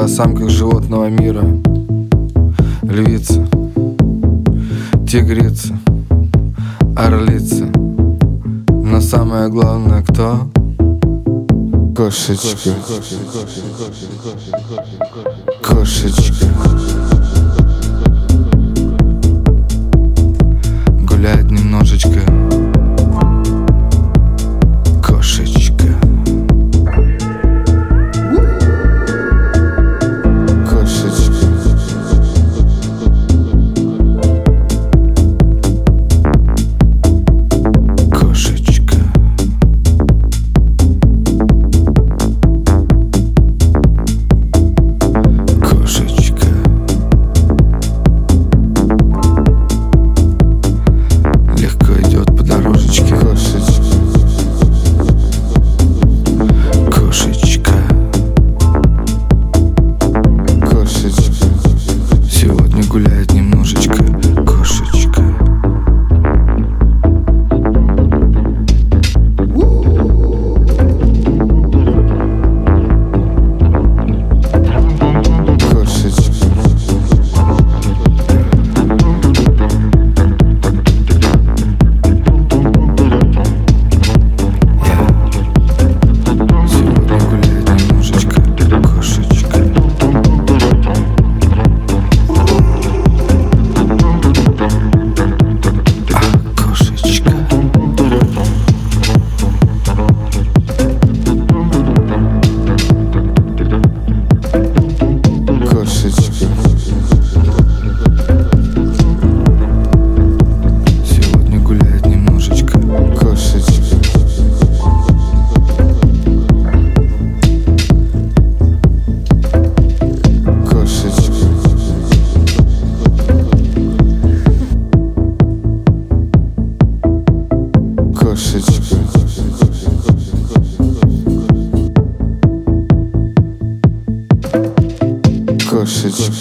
о самках животного мира. Львица, тигрица, орлица. Но самое главное кто? Кошечка. Кошечка. Гуляет Кошечка Кошечка